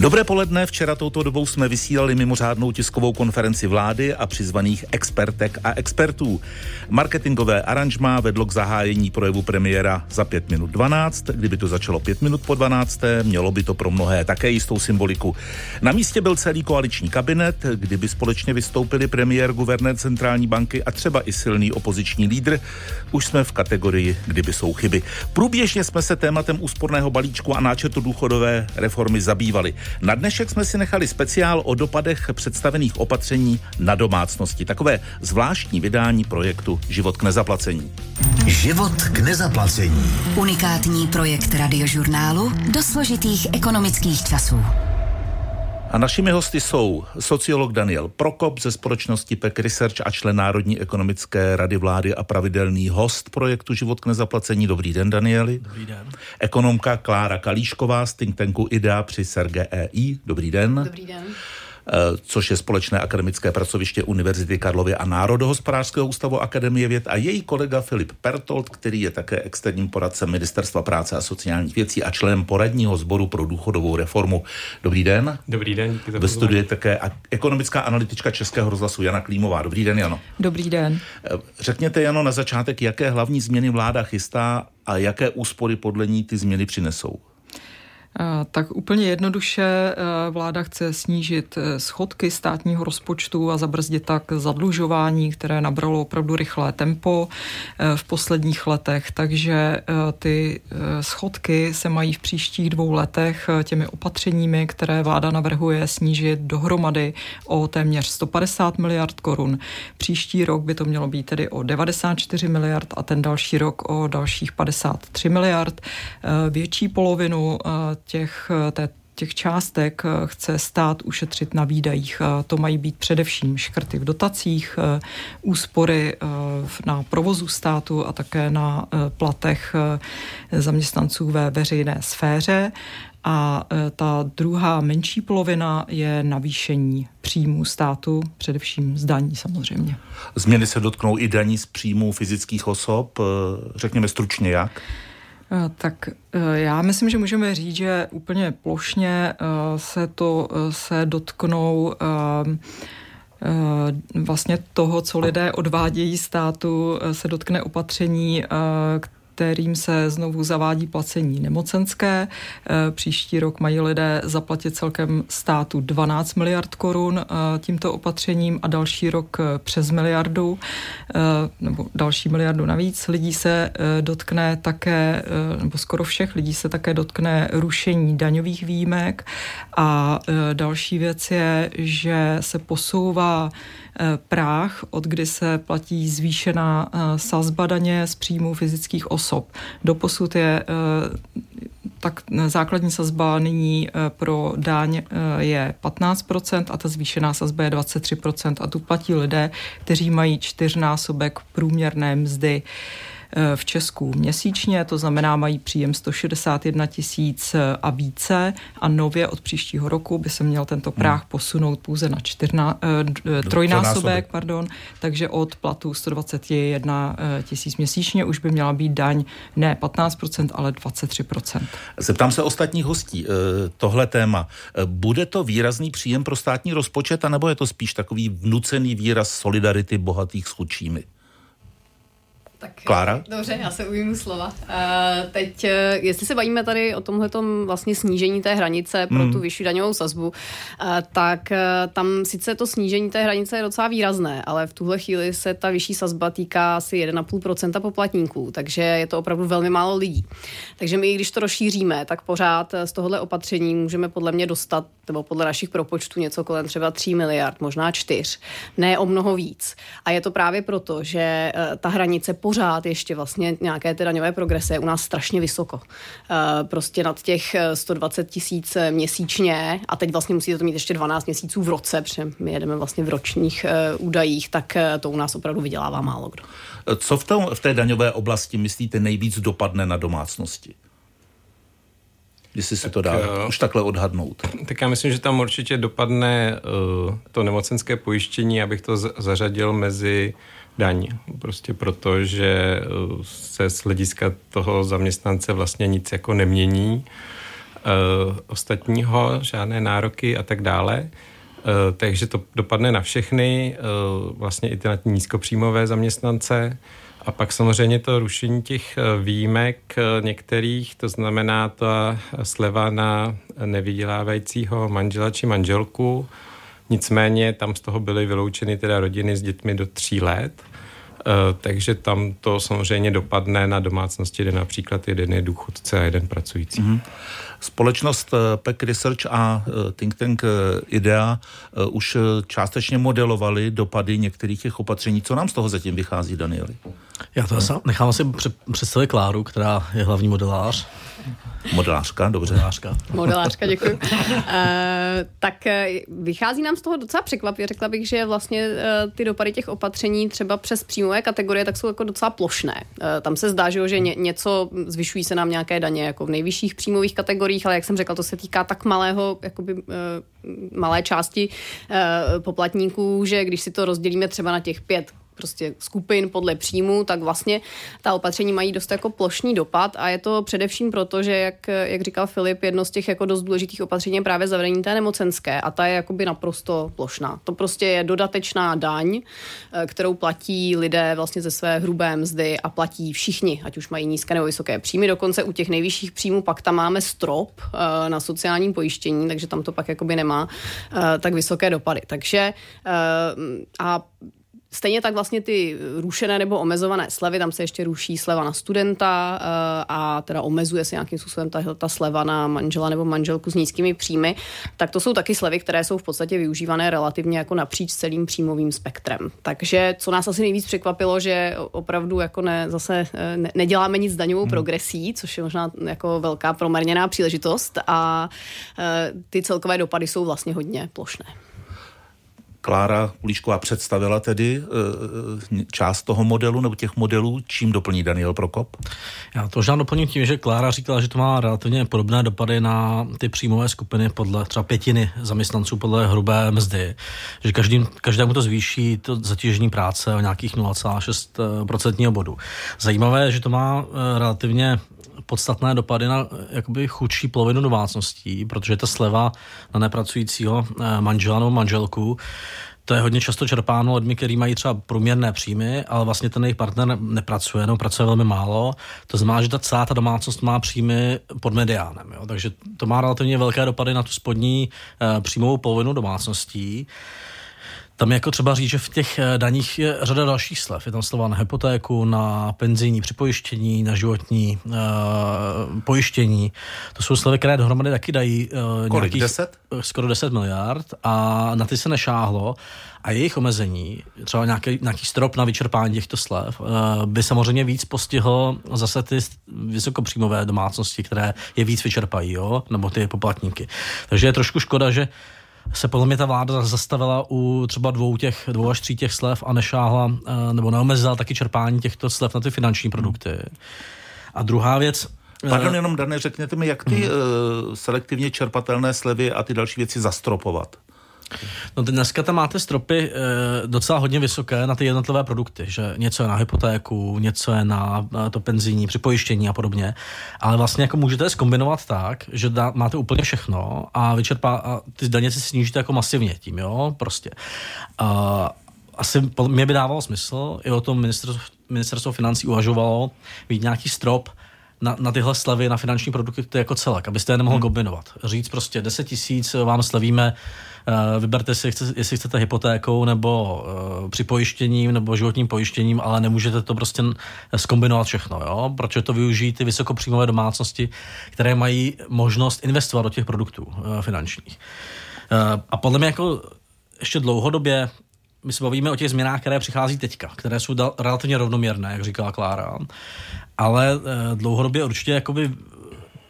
Dobré poledne, včera touto dobou jsme vysílali mimořádnou tiskovou konferenci vlády a přizvaných expertek a expertů. Marketingové aranžmá vedlo k zahájení projevu premiéra za 5 minut 12. Kdyby to začalo 5 minut po 12. mělo by to pro mnohé také jistou symboliku. Na místě byl celý koaliční kabinet, kdyby společně vystoupili premiér, guvernér centrální banky a třeba i silný opoziční lídr. Už jsme v kategorii, kdyby jsou chyby. Průběžně jsme se tématem úsporného balíčku a náčetu důchodové reformy zabývali. Na dnešek jsme si nechali speciál o dopadech představených opatření na domácnosti. Takové zvláštní vydání projektu Život k nezaplacení. Život k nezaplacení. Unikátní projekt radiožurnálu do složitých ekonomických časů. A našimi hosty jsou sociolog Daniel Prokop ze společnosti PEC Research a člen Národní ekonomické rady vlády a pravidelný host projektu Život k nezaplacení. Dobrý den, Danieli. Dobrý den. Ekonomka Klára Kalíšková z think tanku IDEA při SERGEI. Dobrý den. Dobrý den. Eh, což je společné akademické pracoviště Univerzity Karlovy a Národohospodářského ústavu Akademie věd a její kolega Filip Pertold, který je také externím poradcem Ministerstva práce a sociálních věcí a členem poradního sboru pro důchodovou reformu. Dobrý den. Dobrý den, díky za Ve studiu je také ekonomická analytička Českého rozhlasu Jana Klímová. Dobrý den, Jano. Dobrý den. Eh, řekněte, Jano, na začátek, jaké hlavní změny vláda chystá a jaké úspory podle ní ty změny přinesou? Tak úplně jednoduše eh, vláda chce snížit eh, schodky státního rozpočtu a zabrzdit tak zadlužování, které nabralo opravdu rychlé tempo eh, v posledních letech. Takže ty schodky se mají v příštích dvou letech těmi opatřeními, které vláda navrhuje, snížit dohromady o téměř 150 miliard korun. Příští rok by to mělo být tedy o 94 miliard a ten další rok o dalších 53 miliard. Větší polovinu těch, té, těch částek chce stát ušetřit na výdajích. To mají být především škrty v dotacích, úspory na provozu státu a také na platech zaměstnanců ve veřejné sféře. A ta druhá menší polovina je navýšení příjmů státu, především z daní samozřejmě. Změny se dotknou i daní z příjmů fyzických osob. Řekněme stručně jak? Eh, tak eh, já myslím, že můžeme říct, že úplně plošně eh, se to se dotknou vlastně toho, co lidé odvádějí státu, se dotkne opatření, kterým se znovu zavádí placení nemocenské. Eh, příští rok mají lidé zaplatit celkem státu 12 miliard korun eh, tímto opatřením a další rok přes miliardu, nebo další miliardu navíc. Lidí se dotkne také, nebo skoro všech lidí se také dotkne rušení daňových výjimek a další věc je, že se posouvá práh, od kdy se platí zvýšená sazba daně z příjmu fyzických osob. Doposud je tak základní sazba nyní pro dáň je 15% a ta zvýšená sazba je 23% a tu platí lidé, kteří mají čtyřnásobek průměrné mzdy. Eh, v Česku měsíčně, to znamená mají příjem 161 tisíc eh, a více a nově od příštího roku by se měl tento práh hmm. posunout pouze na čtyřná, eh, trojnásobek, pardon, takže od platu 121 tisíc měsíčně už by měla být daň ne 15%, ale 23%. Zeptám se ostatních hostí, tohle téma, bude to výrazný příjem pro státní rozpočet, anebo je to spíš takový vnucený výraz solidarity bohatých s chudšími? Tak, Klára? Dobře, já se ujmu slova. Uh, teď, uh, jestli se bavíme tady o tomhle vlastně snížení té hranice pro mm. tu vyšší daňovou sazbu, uh, tak uh, tam sice to snížení té hranice je docela výrazné, ale v tuhle chvíli se ta vyšší sazba týká asi 1,5% poplatníků, takže je to opravdu velmi málo lidí. Takže my, když to rozšíříme, tak pořád z tohohle opatření můžeme podle mě dostat, nebo podle našich propočtů něco kolem třeba 3 miliard, možná 4, ne o mnoho víc. A je to právě proto, že uh, ta hranice po pořád ještě vlastně nějaké ty daňové progrese je u nás strašně vysoko. Eh, prostě nad těch 120 eh, tisíc eh, měsíčně a teď vlastně musíte to mít ještě 12 měsíců v roce, protože my jedeme vlastně v ročních údajích, tak to u nás opravdu vydělává málo kdo. Co v, tom, v té daňové oblasti myslíte nejvíc dopadne na domácnosti? jestli se tak, to dá uh, už takhle odhadnout. Tak já myslím, že tam určitě dopadne uh, to nemocenské pojištění, abych to zařadil mezi daň. Prostě proto, že uh, se z hlediska toho zaměstnance vlastně nic jako nemění ostatního, žádné nároky a tak dále. Takže to dopadne na všechny, vlastně i ty na nízkopříjmové zaměstnance. A pak samozřejmě to rušení těch výjimek některých, to znamená ta sleva na nevydělávajícího manžela či manželku, Nicméně tam z toho byly vyloučeny teda rodiny s dětmi do tří let, eh, takže tam to samozřejmě dopadne na domácnosti, kde například jeden je důchodce a jeden pracující. Mm-hmm. Společnost eh, PEC Research a eh, think tank IDEA už částečně modelovali dopady některých těch opatření. Co nám z toho zatím vychází, Danieli? Já to hmm. nechám si představit Kláru, která je hlavní modelář. Modelářka, dobře. Modelářka. Modelářka, děkuji. uh, tak uh, vychází nám z toho docela překvapivě. Řekla bych, že vlastně uh, ty dopady těch opatření třeba přes příjmové kategorie tak jsou jako docela plošné. Uh, tam se zdá, že, že ně, něco zvyšují se nám nějaké daně jako v nejvyšších příjmových kategoriích, ale jak jsem řekla, to se týká tak malého, jakoby uh, malé části uh, poplatníků, že když si to rozdělíme třeba na těch pět prostě skupin podle příjmu, tak vlastně ta opatření mají dost jako plošný dopad a je to především proto, že jak, jak říkal Filip, jedno z těch jako dost důležitých opatření je právě zavedení té nemocenské a ta je jakoby naprosto plošná. To prostě je dodatečná daň, eh, kterou platí lidé vlastně ze své hrubé mzdy a platí všichni, ať už mají nízké nebo vysoké příjmy. Dokonce u těch nejvyšších příjmů pak tam máme strop eh, na sociálním pojištění, takže tam to pak jakoby nemá eh, tak vysoké dopady. Takže a Stejně tak vlastně ty rušené nebo omezované slevy, tam se ještě ruší sleva na studenta eh, a teda omezuje se nějakým způsobem ta, ta sleva na manžela nebo manželku s nízkými příjmy, tak to jsou taky slevy, které jsou v podstatě využívané relativně jako napříč celým příjmovým spektrem. Takže co nás asi nejvíc překvapilo, že opravdu jako ne, zase eh, ne, neděláme nic s daňovou hmm. progresí, což je možná jako velká promarněná příležitost a eh, ty celkové dopady jsou vlastně hodně plošné. Klára Ulíšková představila tedy e, část toho modelu nebo těch modelů. Čím doplní Daniel Prokop? Já to možná doplním tím, že Klára říkala, že to má relativně podobné dopady na ty příjmové skupiny podle třeba pětiny zaměstnanců podle hrubé mzdy. Že každým, každému to zvýší to zatížení práce o nějakých 0,6% bodu. Zajímavé je, že to má relativně podstatné dopady na jakoby chudší polovinu domácností, protože ta sleva na nepracujícího eh, manžela nebo manželku to je hodně často čerpáno lidmi, kteří mají třeba průměrné příjmy, ale vlastně ten jejich partner nepracuje, nebo pracuje velmi málo. To znamená, že ta celá ta domácnost má příjmy pod mediánem. Jo? Takže to má relativně velké dopady na tu spodní e, příjmovou polovinu domácností. Tam je jako třeba říct, že v těch eh, daních je řada dalších slev. Je tam slova na hypotéku, na penzijní připojištění, na životní uh, pojištění. To jsou slevy, které dohromady taky dají uh, Kolik, nějakých, 10? skoro 10 miliard a na ty se nešáhlo. A jejich omezení, třeba nějaký, nějaký strop na vyčerpání těchto slev, uh, by samozřejmě víc postihlo zase ty vysokopříjmové domácnosti, které je víc vyčerpají, jo? nebo ty poplatníky. Takže je trošku škoda, že se podle mě ta vláda zastavila u třeba dvou těch, dvou až tří těch slev a nešáhla eh, nebo neomezila taky čerpání těchto slev na ty finanční produkty. A druhá věc, Pardon, jenom Dane, řekněte mi, jak ty uh, selektivně čerpatelné slevy a ty další věci zastropovat? No dneska tam máte stropy e, docela hodně vysoké na ty jednotlivé produkty, že něco je na hypotéku, něco je na, to penzijní, připojištění a podobně, ale vlastně jako můžete je zkombinovat tak, že dá, máte úplně všechno a vyčerpá, a ty daně si snížíte jako masivně tím, jo, prostě. A, asi mě by dávalo smysl, i o tom ministerstvo, ministerstvo financí uvažovalo, mít nějaký strop, na, na tyhle slevy, na finanční produkty jako celek, abyste je nemohl hmm. kombinovat. Říct prostě 10 tisíc vám slevíme vyberte si, jestli chcete hypotékou nebo uh, připojištěním nebo životním pojištěním, ale nemůžete to prostě skombinovat všechno, jo? protože to využijí ty vysokopříjmové domácnosti, které mají možnost investovat do těch produktů uh, finančních. A podle mě jako ještě dlouhodobě my se bavíme o těch změnách, které přichází teďka, které jsou relativně rovnoměrné, jak říkala Klára, ale dlouhodobě určitě jakoby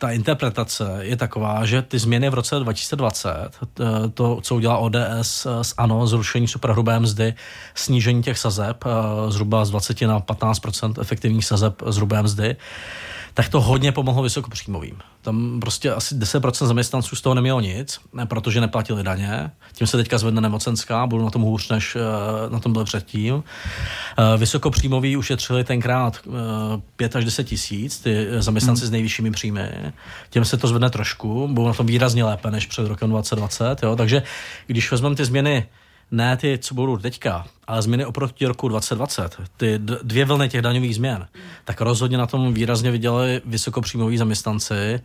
ta interpretace je taková, že ty změny v roce 2020, to, co udělá ODS s ANO, zrušení superhrubé mzdy, snížení těch sazeb zhruba z 20 na 15 efektivních sazeb z hrubé mzdy, tak to hodně pomohlo vysokopříjmovým. Tam prostě asi 10% zaměstnanců z toho nemělo nic, ne, protože neplatili daně. Tím se teďka zvedne nemocenská, budou na tom hůř, než uh, na tom byl předtím. Uh, vysokopříjmoví ušetřili tenkrát uh, 5 až 10 tisíc, ty zaměstnanci hmm. s nejvyššími příjmy. Těm se to zvedne trošku, budou na tom výrazně lépe než před rokem 2020. Jo? Takže když vezmeme ty změny ne ty, co budou teďka, ale změny oproti roku 2020, ty dvě vlny těch daňových změn, tak rozhodně na tom výrazně vydělali vysokopříjmoví zaměstnanci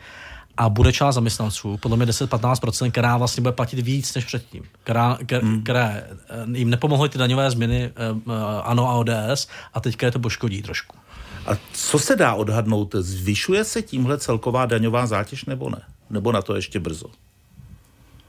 a bude část zaměstnanců, podle mě 10-15%, která vlastně bude platit víc než předtím, která, hmm. které hmm. jim nepomohly ty daňové změny eh, eh, ANO a ODS a teďka je to poškodí trošku. A co se dá odhadnout? Zvyšuje se tímhle celková daňová zátěž nebo ne? Nebo na to ještě brzo?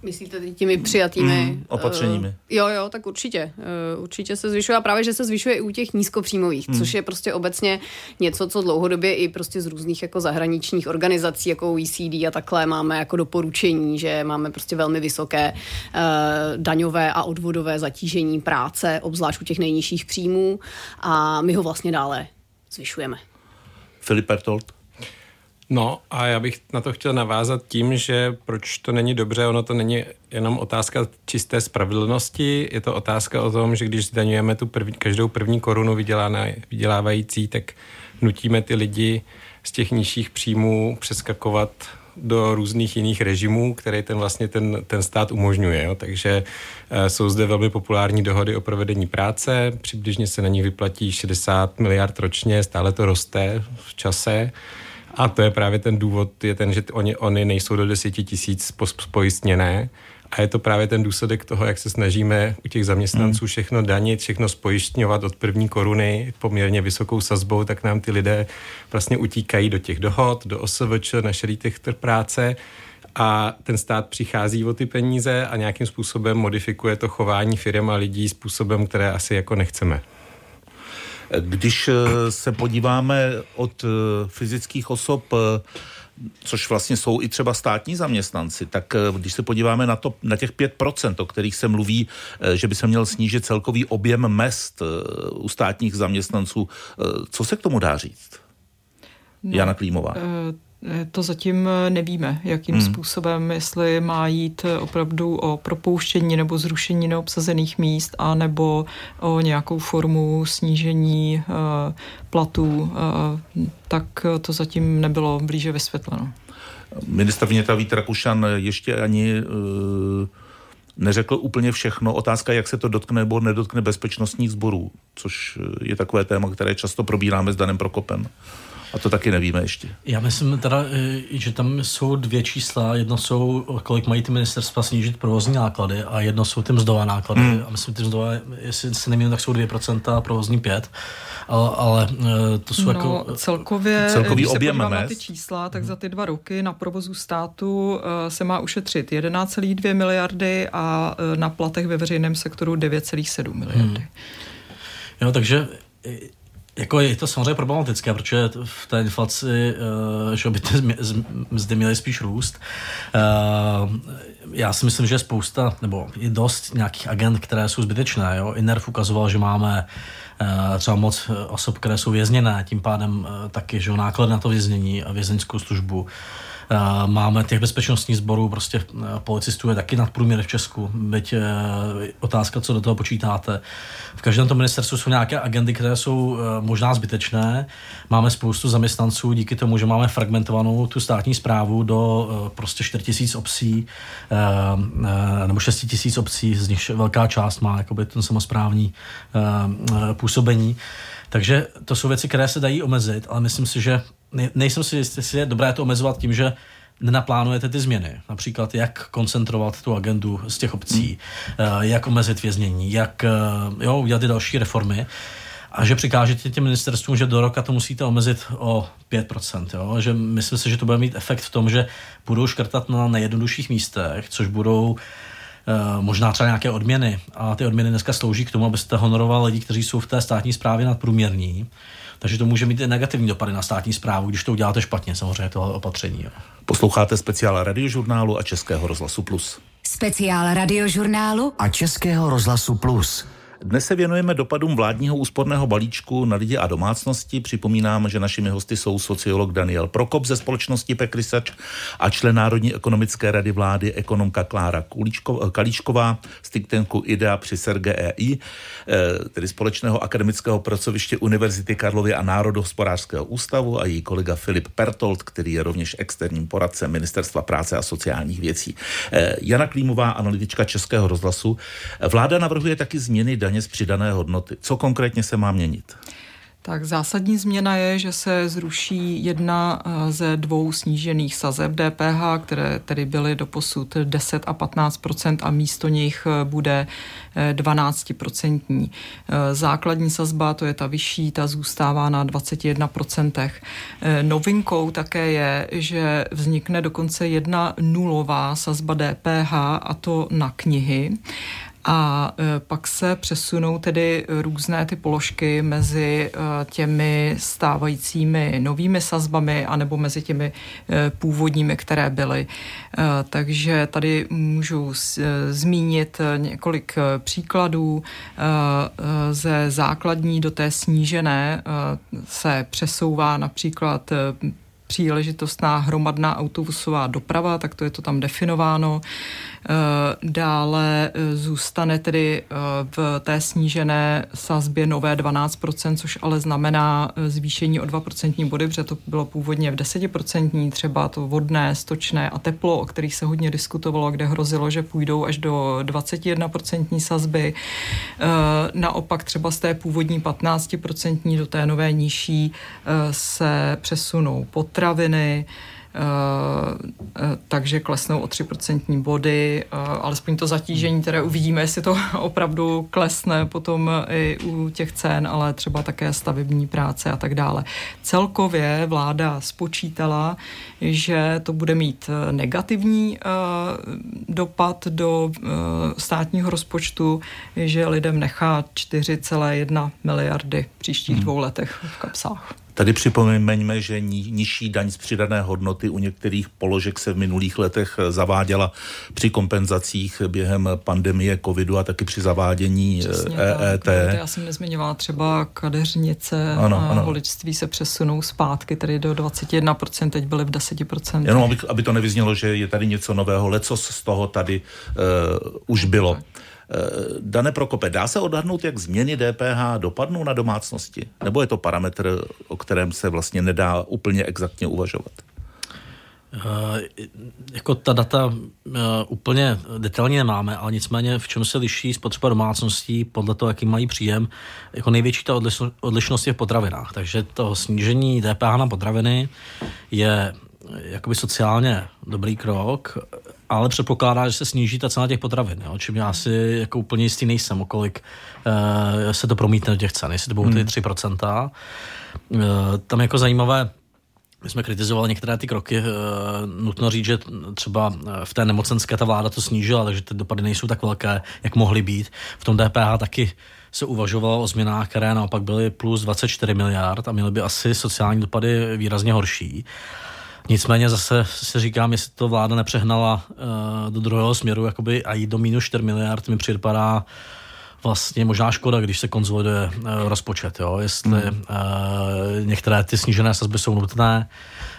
Myslíte těmi přijatými mm, opatřeními? Uh, jo, jo, tak určitě. Uh, určitě se zvyšuje a právě, že se zvyšuje i u těch nízkopříjmových, mm. což je prostě obecně něco, co dlouhodobě i prostě z různých jako zahraničních organizací, jako OECD a takhle máme jako doporučení, že máme prostě velmi vysoké uh, daňové a odvodové zatížení práce, obzvlášť u těch nejnižších příjmů a my ho vlastně dále zvyšujeme. Filip Pertold? No a já bych na to chtěl navázat tím, že proč to není dobře, ono to není jenom otázka čisté spravedlnosti, je to otázka o tom, že když zdaňujeme tu první, každou první korunu vydělávající, tak nutíme ty lidi z těch nižších příjmů přeskakovat do různých jiných režimů, které ten vlastně ten, ten stát umožňuje. Jo. Takže e, jsou zde velmi populární dohody o provedení práce, přibližně se na nich vyplatí 60 miliard ročně, stále to roste v čase. A to je právě ten důvod, je ten, že oni, oni nejsou do deseti tisíc pojistněné. A je to právě ten důsledek toho, jak se snažíme u těch zaměstnanců hmm. všechno danit, všechno spojištňovat od první koruny poměrně vysokou sazbou, tak nám ty lidé vlastně utíkají do těch dohod, do OSVČ, na šedý práce a ten stát přichází o ty peníze a nějakým způsobem modifikuje to chování firm a lidí způsobem, které asi jako nechceme. Když eh, se podíváme od eh, fyzických osob eh, což vlastně jsou i třeba státní zaměstnanci, tak když se podíváme na, to, na těch 5%, o kterých se mluví, že by se měl snížit celkový objem mest u státních zaměstnanců, co se k tomu dá říct? No, Jana Klímová. Eh, to zatím eh, nevíme, jakým hmm. způsobem, jestli má jít eh, opravdu o propouštění nebo zrušení neobsazených míst, a nebo o nějakou formu snížení uh, platů, tak to zatím nebylo blíže vysvětleno. Ministr vnitra Vít Rakušan ještě ani neřekl úplně všechno. Otázka, jak se to dotkne nebo nedotkne bezpečnostních sborů, což je takové téma, které často probíráme s Danem Prokopem. A to taky nevíme ještě. Já myslím teda, eh, že tam jsou dvě čísla. Jedno jsou, kolik mají ty ministerstva snížit provozní náklady a jedno jsou ty mzdové náklady. Hmm. A myslím, ty mzdové, jestli se nemýlím, tak jsou 2% a provozní 5. Ale, ale eh, to jsou no, jako... Celkově, celkový když objem se na ty čísla, tak za ty dva roky na provozu státu eh, se má ušetřit 11,2 miliardy a na platech ve veřejném sektoru 9,7 miliardy. Hmm. Jo, takže jako je to samozřejmě problematické, protože v té inflaci, uh, že by ty mzdy měly spíš růst. Uh, já si myslím, že je spousta, nebo je dost nějakých agent, které jsou zbytečné. Jo? INERF ukazoval, že máme uh, třeba moc osob, které jsou vězněné, tím pádem taky že náklad na to věznění a vězeňskou službu. Máme těch bezpečnostních sborů, prostě eh, policistů je taky nadprůměr v Česku, byť eh, otázka, co do toho počítáte. V každém tom ministerstvu jsou nějaké agendy, které jsou možná zbytečné. Máme spoustu zaměstnanců díky tomu, že máme fragmentovanou tu státní zprávu do prostě 4 tisíc obcí nebo 6 tisíc obcí, z nich velká část má jakoby ten samozprávní působení. Takže to jsou věci, které se dají omezit, ale myslím si, že nejsem si jistý, jestli je dobré to omezovat tím, že nenaplánujete ty změny. Například, jak koncentrovat tu agendu z těch obcí, hmm. jak omezit věznění, jak eh, jo, udělat ty další reformy. A že přikážete těm ministerstvům, že do roka to musíte omezit o 5%. Jo? Že myslím si, že to bude mít efekt v tom, že budou škrtat na nejjednodušších místech, což budou uh, možná třeba nějaké odměny. A ty odměny dneska slouží k tomu, abyste honoroval lidi, kteří jsou v té státní správě nadprůměrní. Takže to může mít i negativní dopady na státní zprávu, když to uděláte špatně, samozřejmě tohle opatření. Jo. Posloucháte speciál radiožurnálu a Českého rozhlasu Plus. Speciál radiožurnálu a Českého rozhlasu Plus. Dnes se věnujeme dopadům vládního úsporného balíčku na lidi a domácnosti. Připomínám, že našimi hosty jsou sociolog Daniel Prokop ze společnosti Pekrysač a člen Národní ekonomické rady vlády ekonomka Klára Kalíčková z think tanku IDEA při SERGEI, eh, tedy společného akademického pracoviště Univerzity Karlovy a Národohospodářského ústavu a její kolega Filip Pertold, který je rovněž externím poradcem Ministerstva práce a sociálních věcí. Eh, Jana Klímová, analytička Českého rozhlasu. Vláda navrhuje taky změny daně z přidané hodnoty. Co konkrétně se má měnit? Tak zásadní změna je, že se zruší jedna eh, ze dvou snížených sazeb DPH, které tedy byly do posud 10 a 15% a místo nich eh, bude 12 eh, Základní sazba, to je ta vyšší, ta zůstává na 21% Novinkou také je, že vznikne dokonce jedna nulová sazba DPH a to na knihy a e, pak se přesunou tedy různé ty položky mezi e, těmi stávajícími novými sazbami anebo mezi těmi e, původními, které byly. Takže tady můžu zmínit několik příkladů. Ze základní do té snížené se přesouvá například příležitostná hromadná autobusová doprava, tak to je to tam definováno. Eh, dále eh, zůstane tedy eh, v té snížené sazbě nové 12%, což ale znamená zvýšení o 2% body, protože to bylo původně v 10%, třeba to vodné, stočné a teplo, o kterých se hodně diskutovalo, kde hrozilo, že půjdou až do 21% sazby. Naopak třeba z té původní 15% do té nové nižší se přesunou potraviny, Eh, eh, takže klesnou o 3% body, eh, alespoň to zatížení, které uvidíme, jestli to opravdu klesne potom i u těch cen, ale třeba také stavební práce a tak dále. Celkově vláda spočítala, že to bude mít negativní dopad do státního rozpočtu, že lidem nechá 4,1 miliardy v příštích hmm. dvou letech v kapsách. Tady připomeňme, že ní, nižší daň z přidané hodnoty u některých položek se v minulých letech zaváděla při kompenzacích během pandemie covidu a taky při zavádění Přesně EET. Tak, e já jsem nezmiňovala třeba kadeřnice ano, a ano. holičství se přesunou zpátky, tedy do 21%, teď byly v 10%. Jenom aby, aby to nevyznělo, že je tady něco nového, lecos z toho tady uh, už bylo. Tak. Eh, Dane Prokope, dá se odhadnout, jak změny DPH dopadnou na domácnosti? Nebo je to parametr, o kterém se vlastně nedá úplně exaktně uvažovat? Uh, jako ta data uh, úplně detailně nemáme, ale nicméně v čem se liší spotřeba domácností podle toho, jaký mají příjem, jako největší ta odlišnost je v potravinách. Takže to snížení DPH na potraviny je jakoby sociálně dobrý krok, ale předpokládá, že se sníží ta cena těch potravin, jo? čím já si jako úplně jistý nejsem, okolik uh, se to promítne do těch cen, jestli to budou ty 3%. Uh, tam jako zajímavé, my jsme kritizovali některé ty kroky. Uh, nutno říct, že třeba v té nemocenské ta vláda to snížila, takže ty dopady nejsou tak velké, jak mohly být. V tom DPH taky se uvažovalo o změnách, které naopak byly plus 24 miliard a měly by asi sociální dopady výrazně horší. Uh, Nicméně zase si říkám, jestli to vláda nepřehnala uh, do druhého směru jakoby a jít do minus 4 miliard mi připadá vlastně možná škoda, když se konzoliduje uh, rozpočet, jo? jestli hmm. uh, některé ty snížené sazby jsou nutné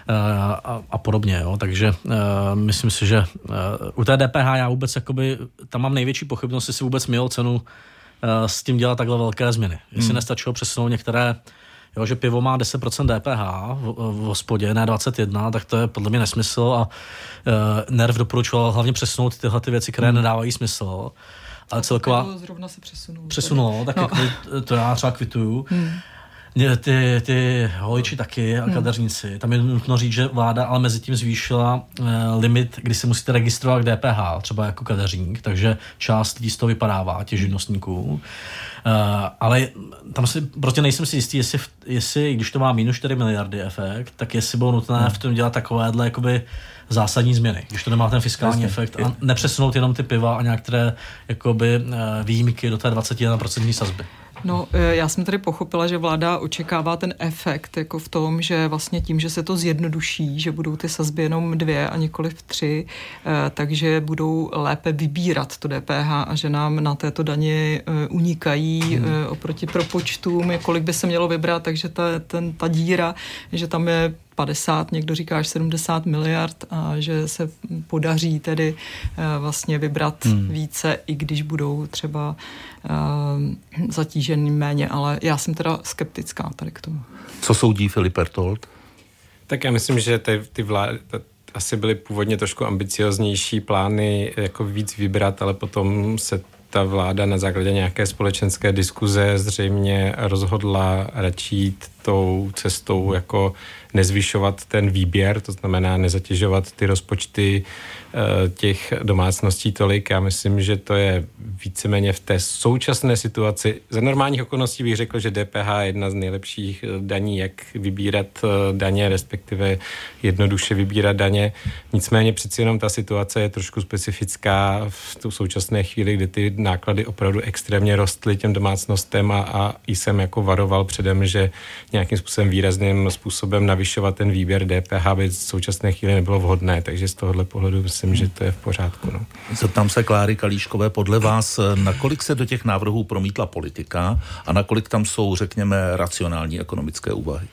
uh, a, a podobně. Jo? Takže uh, myslím si, že uh, u té DPH já vůbec jakoby, tam mám největší pochybnost, jestli vůbec měl cenu uh, s tím dělat takhle velké změny. Jestli hmm. nestačilo přesunout některé jo, že pivo má 10% DPH v, v hospodě, ne 21, tak to je podle mě nesmysl a uh, NERV doporučoval hlavně přesunout tyhle ty věci, které hmm. nedávají smysl. Ale celková... Zrovna se přesunulo. Přesunulo, tak no. jako, to já třeba kvituju. Hmm ty, ty holiči taky a hmm. kadeřníci. Tam je nutno říct, že vláda ale mezi tím zvýšila uh, limit, kdy se musíte registrovat k DPH, třeba jako kadeřník, takže část lidí z toho vypadává, těch živnostníků. Uh, ale tam si prostě nejsem si jistý, jestli, jestli když to má minus 4 miliardy efekt, tak jestli bylo nutné hmm. v tom dělat takovéhle jakoby zásadní změny, když to nemá ten fiskální Jasně. efekt a nepřesunout jenom ty piva a některé jakoby, uh, výjimky do té 21% sazby. No, e, já jsem tady pochopila, že vláda očekává ten efekt jako v tom, že vlastně tím, že se to zjednoduší, že budou ty sazby jenom dvě a nikoli v tři, e, takže budou lépe vybírat to DPH a že nám na této dani e, unikají hmm. oproti propočtům, kolik by se mělo vybrat, takže ta, ten, ta díra, že tam je 50, někdo říká až 70 miliard a že se podaří tedy vlastně vybrat hmm. více, i když budou třeba zatížený méně, ale já jsem teda skeptická tady k tomu. Co soudí Filip Bertolt? Tak já myslím, že ty, ty vlády, asi byly původně trošku ambicioznější plány jako víc vybrat, ale potom se ta vláda na základě nějaké společenské diskuze zřejmě rozhodla radši jít tou cestou jako nezvyšovat ten výběr, to znamená nezatěžovat ty rozpočty Eh, těch domácností tolik. Já myslím, že to je víceméně v té současné situaci. Za normálních okolností bych řekl, že DPH je jedna z nejlepších eh, daní, jak vybírat eh, daně, respektive jednoduše vybírat daně. Nicméně přeci jenom ta situace je trošku specifická v tu současné chvíli, kdy ty náklady opravdu extrémně rostly těm domácnostem a, a jsem jako varoval předem, že nějakým způsobem výrazným způsobem navyšovat ten výběr DPH by v současné chvíli nebylo vhodné. Takže z tohohle pohledu myslím, že to je v pořádku. No. Zeptám se Kláry Kalíškové, podle vás, nakolik se do těch návrhů promítla politika a nakolik tam jsou, řekněme, racionální ekonomické úvahy?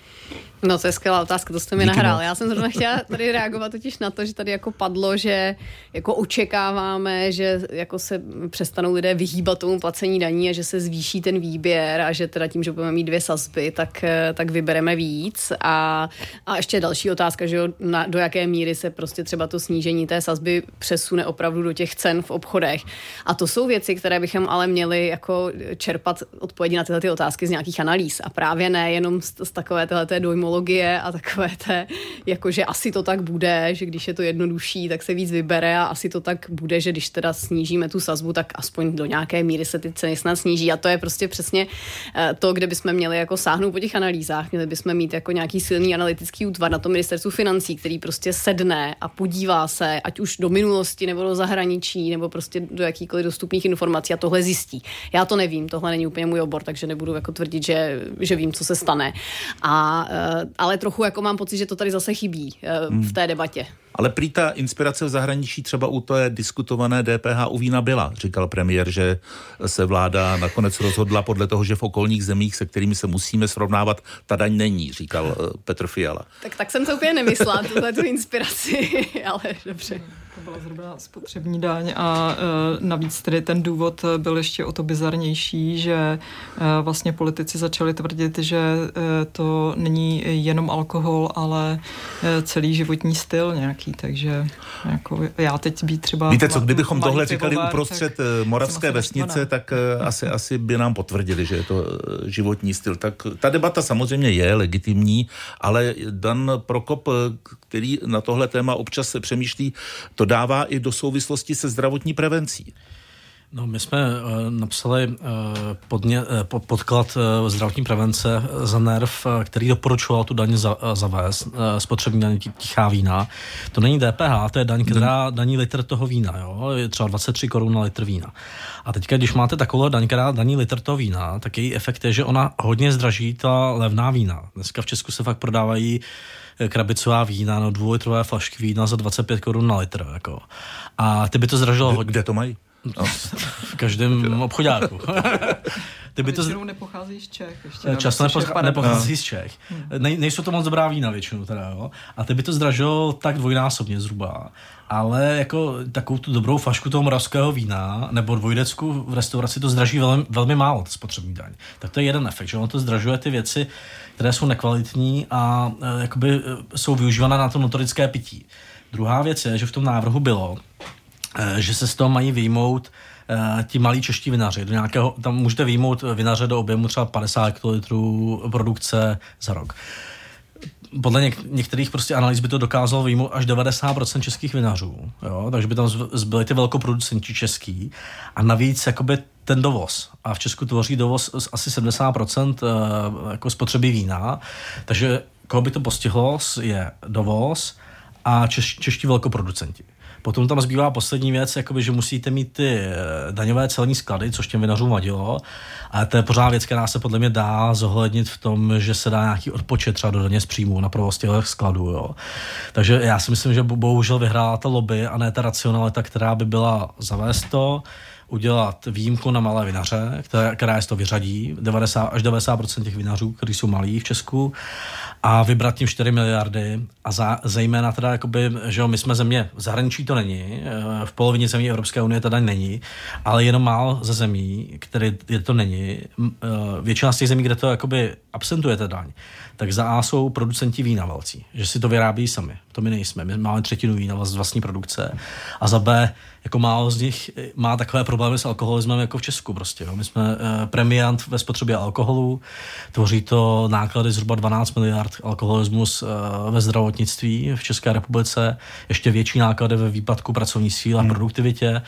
No to je skvělá otázka, to jste mi Díky nahrál. Já jsem zrovna chtěla tady reagovat totiž na to, že tady jako padlo, že jako očekáváme, že jako se přestanou lidé vyhýbat tomu placení daní a že se zvýší ten výběr a že teda tím, že budeme mít dvě sazby, tak, tak vybereme víc. A, a ještě další otázka, že jo, na, do jaké míry se prostě třeba to snížení té sazby přesune opravdu do těch cen v obchodech. A to jsou věci, které bychom ale měli jako čerpat odpovědi na tyhle ty otázky z nějakých analýz. A právě ne jenom z, z takové dojmu psychologie a takové té, jako že asi to tak bude, že když je to jednodušší, tak se víc vybere a asi to tak bude, že když teda snížíme tu sazbu, tak aspoň do nějaké míry se ty ceny snad sníží a to je prostě přesně eh, to, kde bychom měli jako sáhnout po těch analýzách, měli bychom mít jako nějaký silný analytický útvar na tom ministerstvu financí, který prostě sedne a podívá se, ať už do minulosti nebo do zahraničí nebo prostě do jakýkoliv dostupných informací a tohle zjistí. Já to nevím, tohle není úplně můj obor, takže nebudu jako tvrdit, že, že vím, co se stane. A eh, ale trochu jako mám pocit, že to tady zase chybí eh, v té debatě. Ale prý ta inspirace v zahraničí třeba u té diskutované DPH u vína byla. Říkal premiér, že se vláda nakonec rozhodla podle toho, že v okolních zemích, se kterými se musíme srovnávat, ta daň není, říkal eh, Petr Fiala. Tak, tak jsem to úplně nemyslela, tuhle tu inspiraci, ale dobře. To byla zhruba spotřební daň a e, navíc tedy ten důvod byl ještě o to bizarnější, že e, vlastně politici začali tvrdit, že e, to není jenom alkohol, ale e, celý životní styl nějaký, takže jako já teď být třeba... Víte co, kdybychom tohle říkali uprostřed e, moravské vesnice, tak e, asi, asi by nám potvrdili, že je to e, životní styl. Tak ta debata samozřejmě je legitimní, ale Dan Prokop, který na tohle téma občas se přemýšlí, to to dává i do souvislosti se zdravotní prevencí. No, my jsme uh, napsali uh, podně, uh, podklad uh, zdravotní prevence za NERV, uh, který doporučoval tu daň za, uh, zavést, uh, spotřební daň tichá vína. To není DPH, to je daň, která daní litr toho vína, jo? je třeba 23 korun na litr vína. A teďka, když máte takovou daň, která daní litr toho vína, tak její efekt je, že ona hodně zdraží ta levná vína. Dneska v Česku se fakt prodávají uh, krabicová vína, no dvoulitrové flašky vína za 25 korun na litr. Jako. A ty by to zdražilo hodně. Kde to mají? No, v každém obchodáku. Ty by to z... nepochází z Čech. Ještě, Často nepochází, nepochází no. z Čech. Hmm. Nej, nejsou to moc dobrá vína většinou teda, jo. A ty by to zdražilo tak dvojnásobně zhruba. Ale jako takovou tu dobrou fašku toho moravského vína nebo dvojdecku v restauraci to zdraží velmi, velmi málo, to spotřební daň. Tak to je jeden efekt, že ono to zdražuje ty věci, které jsou nekvalitní a e, jakoby jsou využívané na to notorické pití. Druhá věc je, že v tom návrhu bylo, e, že se z toho mají vyjmout ti malí čeští vinaři. Do nějakého, tam můžete vyjmout vinaře do objemu třeba 50 litrů produkce za rok. Podle něk- některých prostě analýz by to dokázalo vyjmout až 90% českých vinařů, jo? takže by tam zbyly ty velkoproducenti český a navíc jakoby ten dovoz. A v Česku tvoří dovoz asi 70% eh, jako spotřeby vína, takže koho by to postihlo, je dovoz a češ, čeští velkoproducenti. Potom tam zbývá poslední věc, jakoby, že musíte mít ty eh, daňové celní sklady, což těm vinařům vadilo. A to je pořád věc, která se podle mě dá zohlednit v tom, že se dá nějaký odpočet třeba do daně z příjmu na provoz těch skladů. Jo. Takže já si myslím, že bohužel vyhrála ta lobby a ne ta racionalita, která by byla zavést to udělat výjimku na malé vinaře, která, která z to vyřadí, 90, až 90% těch vinařů, kteří jsou malí v Česku, a vybrat tím 4 miliardy a za, zejména teda, jakoby, že jo, my jsme země, v zahraničí to není, eh, v polovině zemí Evropské unie teda není, ale jenom málo ze zemí, které je to není, eh, většina z těch zemí, kde to jakoby absentuje ta daň, tak za A jsou producenti vína velcí, že si to vyrábí sami. To my nejsme. My máme třetinu vína z vlastní produkce. A za B, jako málo z nich má takové problémy s alkoholismem jako v Česku prostě. Jo. My jsme eh, premiant ve spotřebě alkoholu, tvoří to náklady zhruba 12 miliard alkoholismus eh, ve zdravotnictví v České republice, ještě větší náklady ve výpadku pracovní síly a hmm. produktivitě.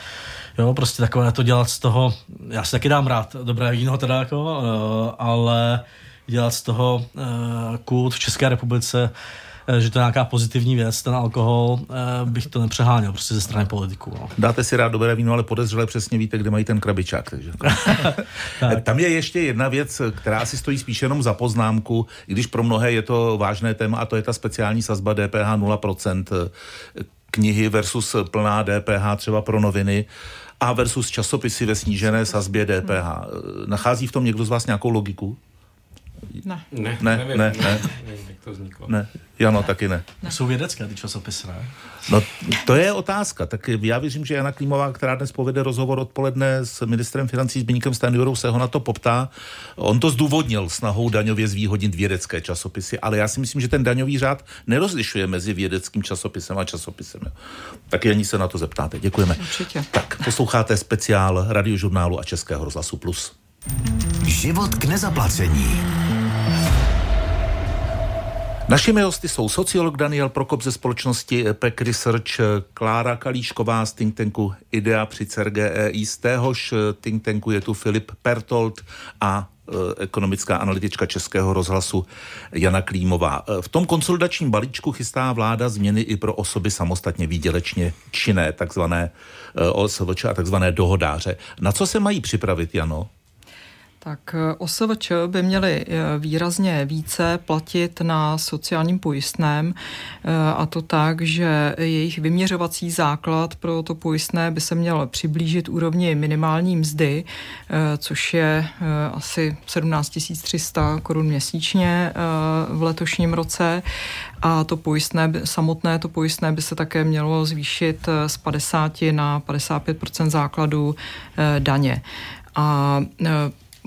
Jo, prostě takové to dělat z toho, já si taky dám rád dobré víno teda jako, eh, ale dělat z toho uh, kult v České republice, že to je nějaká pozitivní věc, ten alkohol, uh, bych to nepřeháněl prostě ze strany politiků. No. Dáte si rád dobré víno, ale podezřele přesně víte, kde mají ten krabičák. Takže. tak. Tam je ještě jedna věc, která si stojí spíše jenom za poznámku, i když pro mnohé je to vážné téma, a to je ta speciální sazba DPH 0%, knihy versus plná DPH třeba pro noviny a versus časopisy ve snížené sazbě DPH. Nachází v tom někdo z vás nějakou logiku? Ne. Ne, ne, nevím, ne, ne. Nevím, jak to vzniklo. Ne, Jano, taky ne. ne. Jsou vědecké ty časopisy, ne? No, to je otázka. Tak já věřím, že Jana Klímová, která dnes povede rozhovor odpoledne s ministrem financí Zbigníkem Stanjurou, se ho na to poptá. On to zdůvodnil snahou daňově zvýhodnit vědecké časopisy, ale já si myslím, že ten daňový řád nerozlišuje mezi vědeckým časopisem a časopisem. Tak ani se na to zeptáte. Děkujeme. Určitě. Tak, posloucháte speciál radiožurnálu a Českého rozhlasu Plus. Život k nezaplacení. Našimi hosty jsou sociolog Daniel Prokop ze společnosti PEC Research, Klára Kalíšková z think tanku IDEA při CERGEI, z téhož think tanku je tu Filip Pertold a e, ekonomická analytička Českého rozhlasu Jana Klímová. E, v tom konsolidačním balíčku chystá vláda změny i pro osoby samostatně výdělečně činné, takzvané e, OSVČ a takzvané dohodáře. Na co se mají připravit, Jano? Tak eh, OSVČ by měly eh, výrazně více platit na sociálním pojistném eh, a to tak, že jejich vyměřovací základ pro to pojistné by se měl přiblížit úrovni minimální mzdy, což je asi 17 300 korun měsíčně v letošním roce a to pojistné, samotné to pojistné by se také mělo zvýšit z 50 na 55% základu daně. A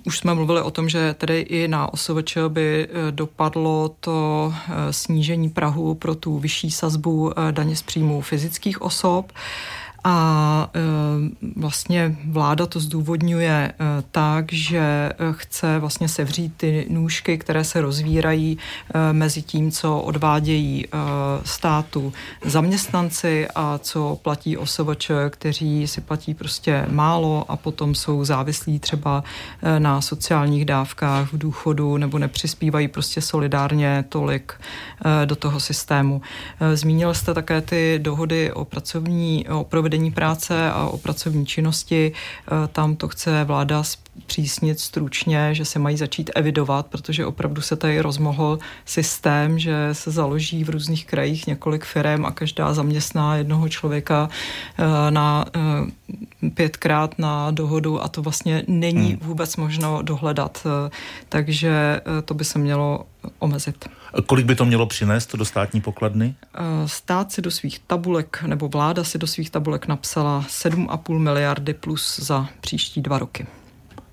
už jsme mluvili o tom, že tedy i na OSVČ by eh, dopadlo to eh, snížení Prahu pro tu vyšší sazbu eh, daně z příjmů fyzických osob. A e, vlastně vláda to zdůvodňuje e, tak, že e, chce vlastně sevřít ty nůžky, které se rozvírají mezi tím, co odvádějí státu zaměstnanci a co platí OSVČ, kteří si platí prostě málo a potom jsou závislí třeba na sociálních dávkách v důchodu nebo nepřispívají prostě solidárně tolik do toho systému. Zmínil jste také ty dohody o pracovní, o práce a o pracovní činnosti. E, tam to chce vláda přísnit stručně, že se mají začít evidovat, protože opravdu se tady rozmohl systém, že se založí v různých krajích několik firm a každá zaměstná jednoho člověka e, na e, pětkrát na dohodu a to vlastně není hmm. vůbec možno dohledat. Takže to by se mělo omezit. Kolik by to mělo přinést do státní pokladny? Eh, stát si do svých tabulek, nebo vláda si do svých tabulek napsala 7,5 miliardy plus za příští dva roky.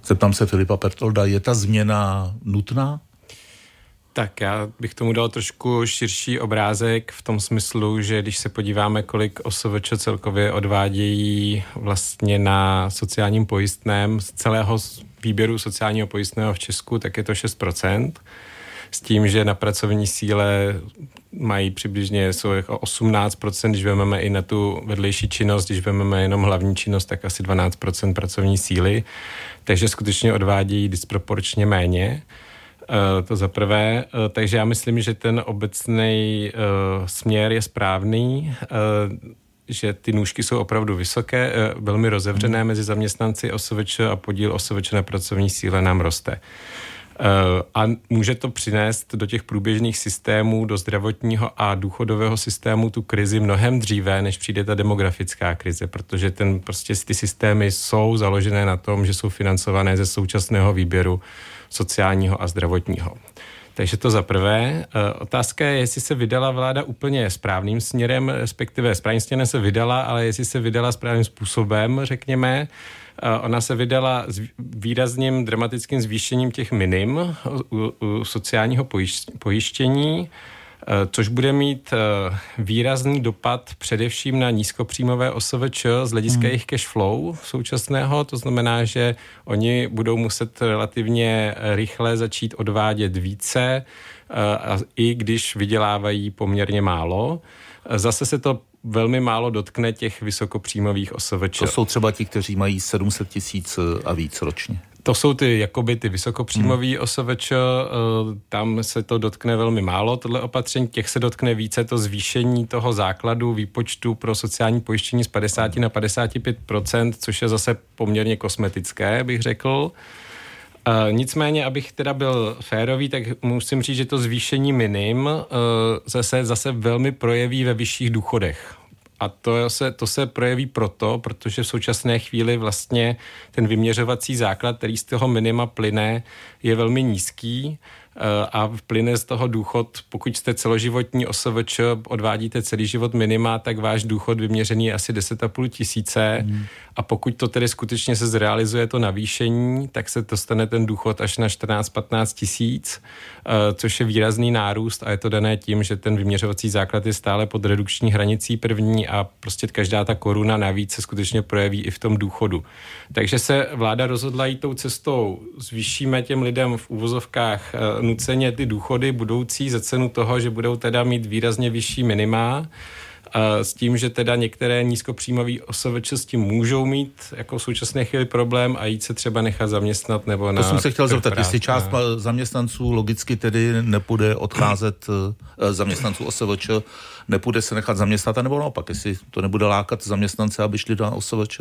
Zeptám se Filipa Pertolda, je ta změna nutná? Tak já bych tomu dal trošku širší obrázek v tom smyslu, že když se podíváme, kolik OSVČ celkově odvádějí vlastně na sociálním pojistném z celého výběru sociálního pojistného v Česku, tak je to 6% s tím, že na pracovní síle mají přibližně jsou jako 18%, když vezmeme i na tu vedlejší činnost, když vezmeme jenom hlavní činnost, tak asi 12% pracovní síly, takže skutečně odvádějí disproporčně méně. To za prvé. Takže já myslím, že ten obecný směr je správný že ty nůžky jsou opravdu vysoké, velmi rozevřené mezi zaměstnanci OSVČ a podíl OSVČ na pracovní síle nám roste. Eh, a může to přinést do těch průběžných systémů, do zdravotního a důchodového systému tu krizi mnohem dříve, než přijde ta demografická krize, protože ten, prostě ty systémy jsou založené na tom, že jsou financované ze současného výběru sociálního a zdravotního. Takže to za prvé. Eh, otázka je, jestli se vydala vláda úplně správným směrem, respektive správným směrem se vydala, ale jestli se vydala správným způsobem, řekněme. Ona se vydala s výrazným dramatickým zvýšením těch minim u, u sociálního pojištění, což bude mít eh, výrazný dopad především na nízkopříjmové OSVČ z hlediska hmm. jejich cash flow současného. To znamená, že oni budou muset relativně rychle začít odvádět více, eh, i když vydělávají poměrně málo. Zase se to velmi málo dotkne těch vysokopříjmových OSVČ. To jsou třeba ti, kteří mají 700 tisíc a víc ročně. To jsou ty jakoby ty vysokopříjmový hmm. OSVČ, eh, tam se to dotkne velmi málo, tohle opatření, těch se dotkne více to zvýšení toho základu výpočtu pro sociální pojištění z 50 na 55 což je zase poměrně kosmetické, bych řekl. Uh, nicméně, abych teda byl férový, tak musím říct, že to zvýšení minim uh, zase, zase velmi projeví ve vyšších důchodech. A to se, to se projeví proto, protože v současné chvíli vlastně ten vyměřovací základ, který z toho minima plyne, je velmi nízký a plyne z toho důchod, pokud jste celoživotní OSVČ, odvádíte celý život minima, tak váš důchod vyměřený je asi 10,5 tisíce mm. a pokud to tedy skutečně se zrealizuje to navýšení, tak se dostane ten důchod až na 14-15 tisíc, eh, což je výrazný nárůst a je to dané tím, že ten vyměřovací základ je stále pod redukční hranicí první a prostě každá ta koruna navíc se skutečně projeví i v tom důchodu. Takže se vláda rozhodla jít tou cestou, zvýšíme těm lidem v úvozovkách eh, nuceně ty důchody budoucí za cenu toho, že budou teda mít výrazně vyšší minima, s tím, že teda některé nízkopříjmové osoveče s tím můžou mít jako v současné chvíli problém a jít se třeba nechat zaměstnat nebo na... To jsem se chtěl zeptat, jestli část no. zaměstnanců logicky tedy nepůjde odcházet eh, zaměstnanců OSVČ, nepůjde se nechat zaměstnat, nebo naopak, jestli to nebude lákat zaměstnance, aby šli do OSVČ.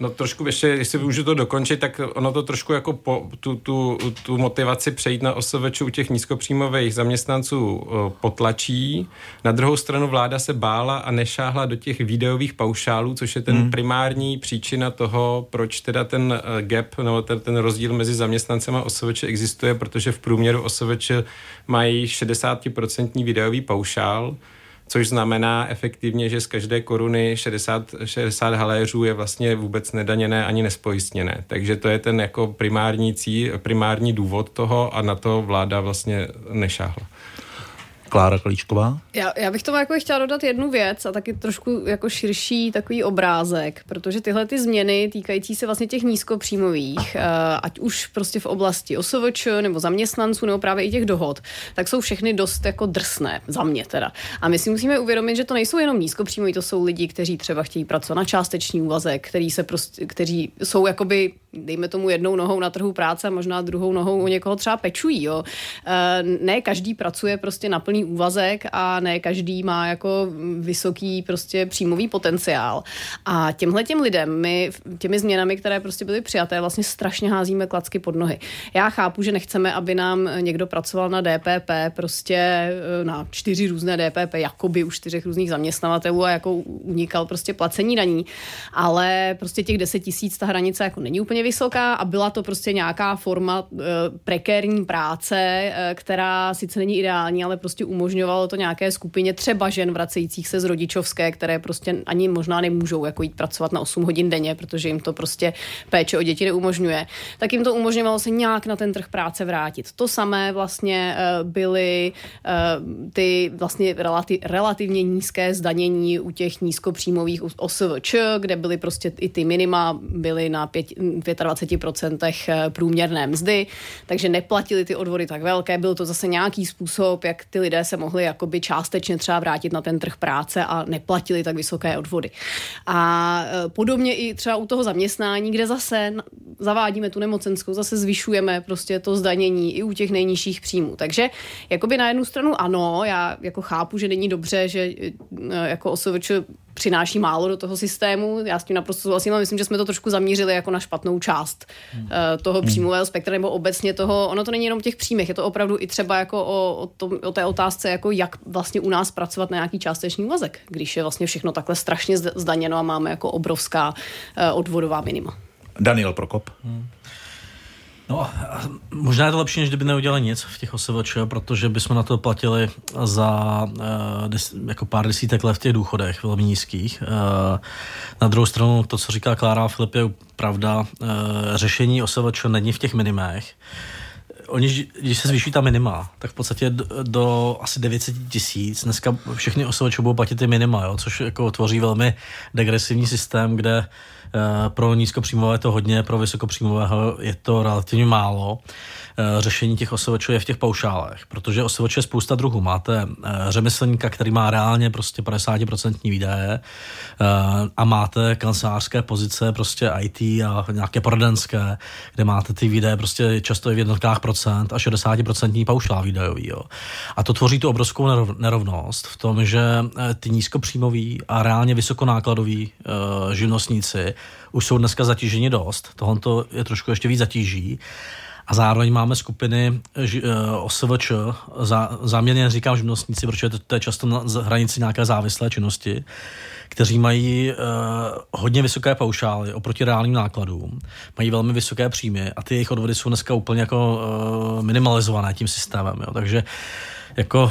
No trošku ještě, jestli můžu to dokončit, tak ono to trošku jako po, tu, tu, tu motivaci přejít na OSVČ u těch nízkopříjmových zaměstnanců potlačí. Na druhou stranu vláda se bála a nešáhla do těch videových paušálů, což je ten hmm. primární příčina toho, proč teda ten e, gap, nebo ten, ten rozdíl mezi zaměstnancem a OSVČ existuje, protože v průměru OSVČ mají 60% videový paušál, což znamená efektivně, že z každé koruny 60, 60 haléřů je vlastně vůbec nedaněné ani nespojistněné. Takže to je ten jako primární cíl, primární důvod toho a na to vláda vlastně nešáhla. Klára Kalíčková? Já, já bych tomu jako chtěla dodat jednu věc a taky trošku jako širší takový obrázek, protože tyhle ty změny týkající se vlastně těch nízkopříjmových, eh, ať už prostě v oblasti OSVČ nebo zaměstnanců nebo právě i těch dohod, tak jsou všechny dost jako drsné, za mě teda. A my si musíme uvědomit, že to nejsou jenom nízkopříjmoví, to jsou lidi, kteří třeba chtějí pracovat na částečný úvazek, který se prostě, kteří jsou jakoby dejme tomu jednou nohou na trhu práce a možná druhou nohou u někoho třeba pečují. Jo. Eh, ne každý pracuje prostě na plný úvazek a ne každý má jako vysoký prostě příjmový potenciál. A těmhle těm lidem my těmi změnami, které prostě byly přijaté, vlastně strašně házíme klacky pod nohy. Já chápu, že nechceme, aby nám někdo pracoval na DPP, prostě eh, na čtyři různé DPP, jakoby u čtyřech různých zaměstnavatelů a jako unikal prostě placení daní, ale prostě těch 10 tisíc ta hranice jako není úplně vysoká a byla to prostě nějaká forma e, prekérní práce, e, která sice není ideální, ale prostě umožňovalo to nějaké skupině třeba žen vracejících se z rodičovské, které prostě ani možná nemůžou jako jít pracovat na 8 hodin denně, protože jim to prostě péče o děti neumožňuje. Tak jim to umožňovalo se nějak na ten trh práce vrátit. To samé vlastně e, byly e, ty vlastně relati- relativně nízké zdanění u těch nízkopříjmových OSVČ, kde byly prostě i ty minima byly na 5, 25% průměrné mzdy, takže neplatili ty odvody tak velké, byl to zase nějaký způsob, jak ty lidé se mohli jakoby částečně třeba vrátit na ten trh práce a neplatili tak vysoké odvody. A podobně i třeba u toho zaměstnání, kde zase zavádíme tu nemocenskou, zase zvyšujeme prostě to zdanění i u těch nejnižších příjmů. Takže jakoby na jednu stranu ano, já jako chápu, že není dobře, že eh, jako osobeč přináší málo do toho systému. Já s tím naprosto souhlasím a myslím, že jsme to trošku zamířili jako na špatnou část hmm. Eh, toho hmm. příjmového spektra nebo obecně toho. Ono to není jenom o těch příjmech, je to opravdu i třeba jako o, o, tom, o té otázce, jako jak vlastně u nás pracovat na nějaký částečný úvazek, když je vlastně všechno takhle strašně zdaněno a máme jako obrovská uh, odvodová minima. Daniel Prokop. Hmm. No, možná je to lepší, než kdyby neudělali nic v těch OSVČ, protože bychom na to platili za uh, des, jako pár desítek let v těch důchodech velmi nízkých. Uh, na druhou stranu to, co říká Klára Filip, je pravda. Uh, řešení OSVČ není v těch minimech. Oni, když se zvýší ta minima, tak v podstatě do, do asi 900 tisíc. Dneska všechny OSVČ budou platit ty minima, jo, což jako tvoří velmi degresivní systém, kde uh, pro nízkopříjmové je to hodně, pro vysokopříjmového je to relativně málo. Eh, řešení těch osovočů je v těch paušálech, protože osovoč je spousta druhů. Máte eh, řemeslníka, který má reálně prostě 50% výdaje a máte kancelářské pozice, prostě IT a nějaké poradenské, kde máte ty výdaje prostě často i v jednotkách procent a 60% paušál výdajový. Jo. A to tvoří tu obrovskou nerovnost v tom, že ty nízkopříjmoví a reálně vysokonákladoví živnostníci už jsou dneska zatíženi dost, tohle je trošku ještě víc zatíží. A zároveň máme skupiny uh, OSVČ, zá, záměrně říkám živnostníci, protože to, to je často na hranici nějaké závislé činnosti, kteří mají uh, hodně vysoké paušály oproti reálným nákladům, mají velmi vysoké příjmy a ty jejich odvody jsou dneska úplně jako uh, minimalizované tím systémem. Jo. Takže jako uh,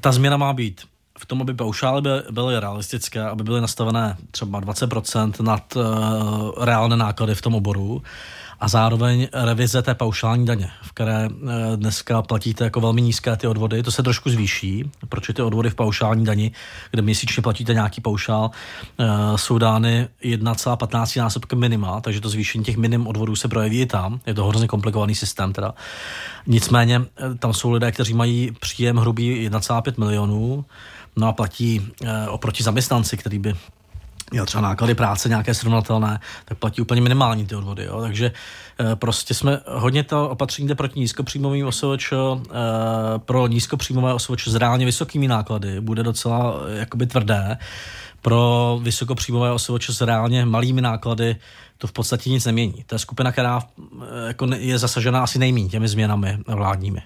ta změna má být v tom, aby paušály byly, byly realistické, aby byly nastavené třeba 20% nad uh, reálné náklady v tom oboru a zároveň revize té paušální daně, v které uh, dneska platíte jako velmi nízké ty odvody, to se trošku zvýší, protože ty odvody v paušální dani, kde měsíčně platíte nějaký paušál, uh, jsou dány 1,15 násobkem minima, takže to zvýšení těch minim odvodů se projeví i tam. Je to hrozně komplikovaný systém teda. Nicméně tam jsou lidé, kteří mají příjem hrubý 1,5 milionů, No a platí oproti zaměstnanci, který by měl třeba náklady práce nějaké srovnatelné, tak platí úplně minimální ty odvody. Jo. Takže e, prostě jsme hodně to opatření jde proti nízkopříjmovým OSVČ, e, pro nízkopříjmové OSVČ s reálně vysokými náklady bude docela e, jakoby tvrdé. Pro vysokopříjmové OSVČ s reálně malými náklady to v podstatě nic nemění. To je skupina, která jako je zasažena asi nejméně těmi změnami vládními.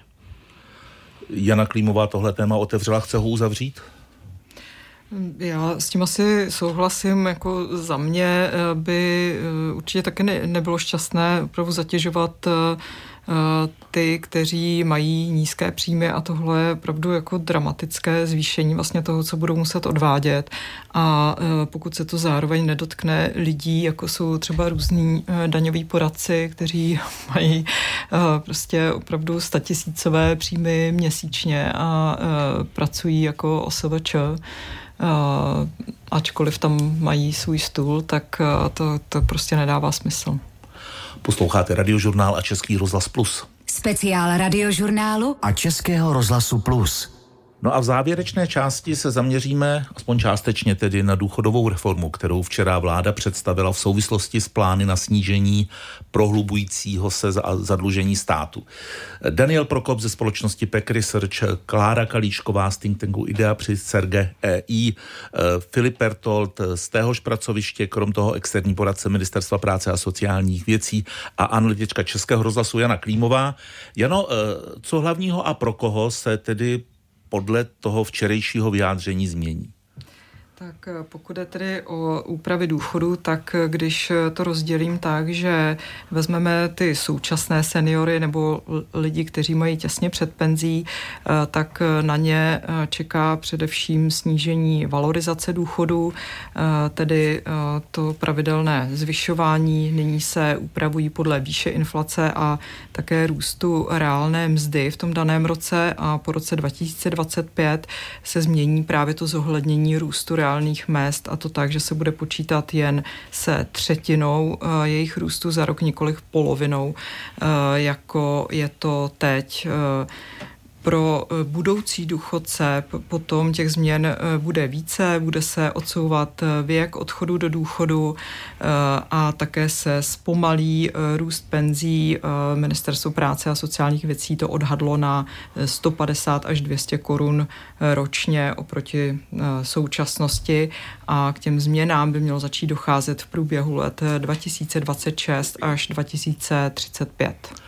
Jana Klímová tohle téma otevřela, chce ho uzavřít? Já s tím asi souhlasím, jako za mě eh, by eh, určitě taky ne, nebylo šťastné opravdu zatěžovat eh, ty, kteří mají nízké příjmy a tohle je opravdu jako dramatické zvýšení vlastně toho, co budou muset odvádět. A pokud se to zároveň nedotkne lidí, jako jsou třeba různí daňoví poradci, kteří mají prostě opravdu statisícové příjmy měsíčně a pracují jako OSVČ, ačkoliv tam mají svůj stůl, tak uh, to, to prostě nedává smysl. Posloucháte Radiožurnál a Český rozhlas Plus. Speciál Radiožurnálu a Českého rozhlasu Plus. No a v závěrečné části se zaměříme, aspoň částečně tedy, na důchodovou reformu, kterou včera vláda představila v souvislosti s plány na snížení prohlubujícího se zadlužení státu. Daniel Prokop ze společnosti PEC Research, Klára Kalíšková z think tanku Idea při Serge EI, Filip Pertold z téhož pracoviště, krom toho externí poradce Ministerstva práce a sociálních věcí a analytička Českého rozhlasu Jana Klímová. Jano, co hlavního a pro koho se tedy podle toho včerejšího vyjádření změní? Tak eh, pokud je tedy o úpravy důchodu, tak eh, když eh, to rozdělím tak, že vezmeme ty současné seniory nebo lidi, kteří mají těsně před penzí, tak na ně čeká především snížení valorizace důchodu, tedy to pravidelné zvyšování. Nyní se upravují podle výše inflace a také růstu reálné mzdy v tom daném roce a po roce 2025 se změní právě to zohlednění růstu reálných mest a to tak, že se bude počítat jen se třetinou jejich růstu za rok, nikoliv polovinou, jako je to teď pro eh, budoucí důchodce potom těch změn eh, bude více, bude se odsouvat eh, věk odchodu do důchodu a také se zpomalí růst penzí. Ministerstvo práce a sociálních věcí to odhadlo na 150 až 200 korun ročně oproti současnosti a k těm změnám by mělo začít docházet v průběhu let 2026 až 2035.